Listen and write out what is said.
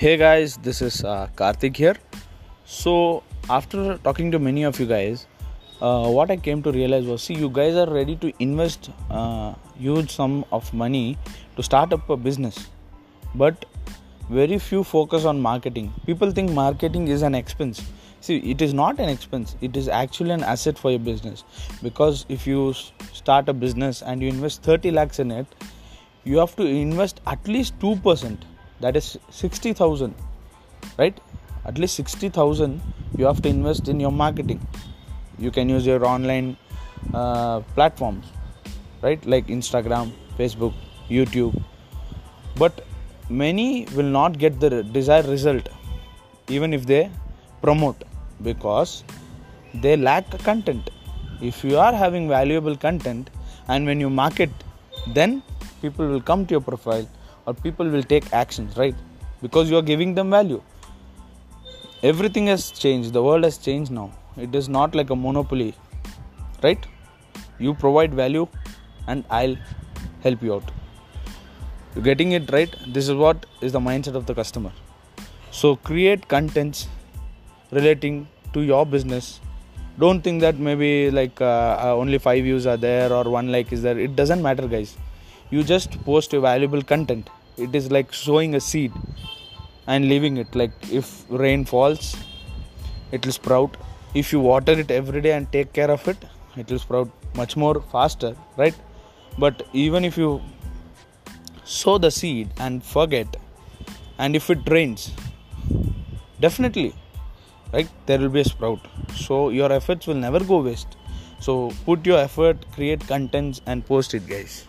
Hey guys, this is uh, Karthik here. So, after talking to many of you guys, uh, what I came to realize was see, you guys are ready to invest uh, huge sum of money to start up a business, but very few focus on marketing. People think marketing is an expense. See, it is not an expense, it is actually an asset for your business because if you start a business and you invest 30 lakhs in it, you have to invest at least 2% that is 60000 right? At least 60000 you have to invest in your marketing. You can use your online uh, platforms right? Like instagram facebook youtube. But many will not get the desired result even if they promote because they lack content. If you are having valuable content and when you market then people will come to your profile or people will take actions right? Because you are giving them value. Everything has changed. The world has changed now. It is not like a monopoly right? You provide value and i'll help you out. You're getting it right. This is what is the mindset of the customer. So create contents relating to your business. Don't think that maybe like uh, uh only five views are there or one like is there. It doesn't matter guys. You just post valuable content it is like sowing a seed and leaving it. Like if rain falls it will sprout. If you water it every day and take care of it it will sprout much more faster right? But even if you sow the seed and forget and if it rains definitely right there will be a sprout. So your efforts will never go waste. So put your effort create contents and post it guys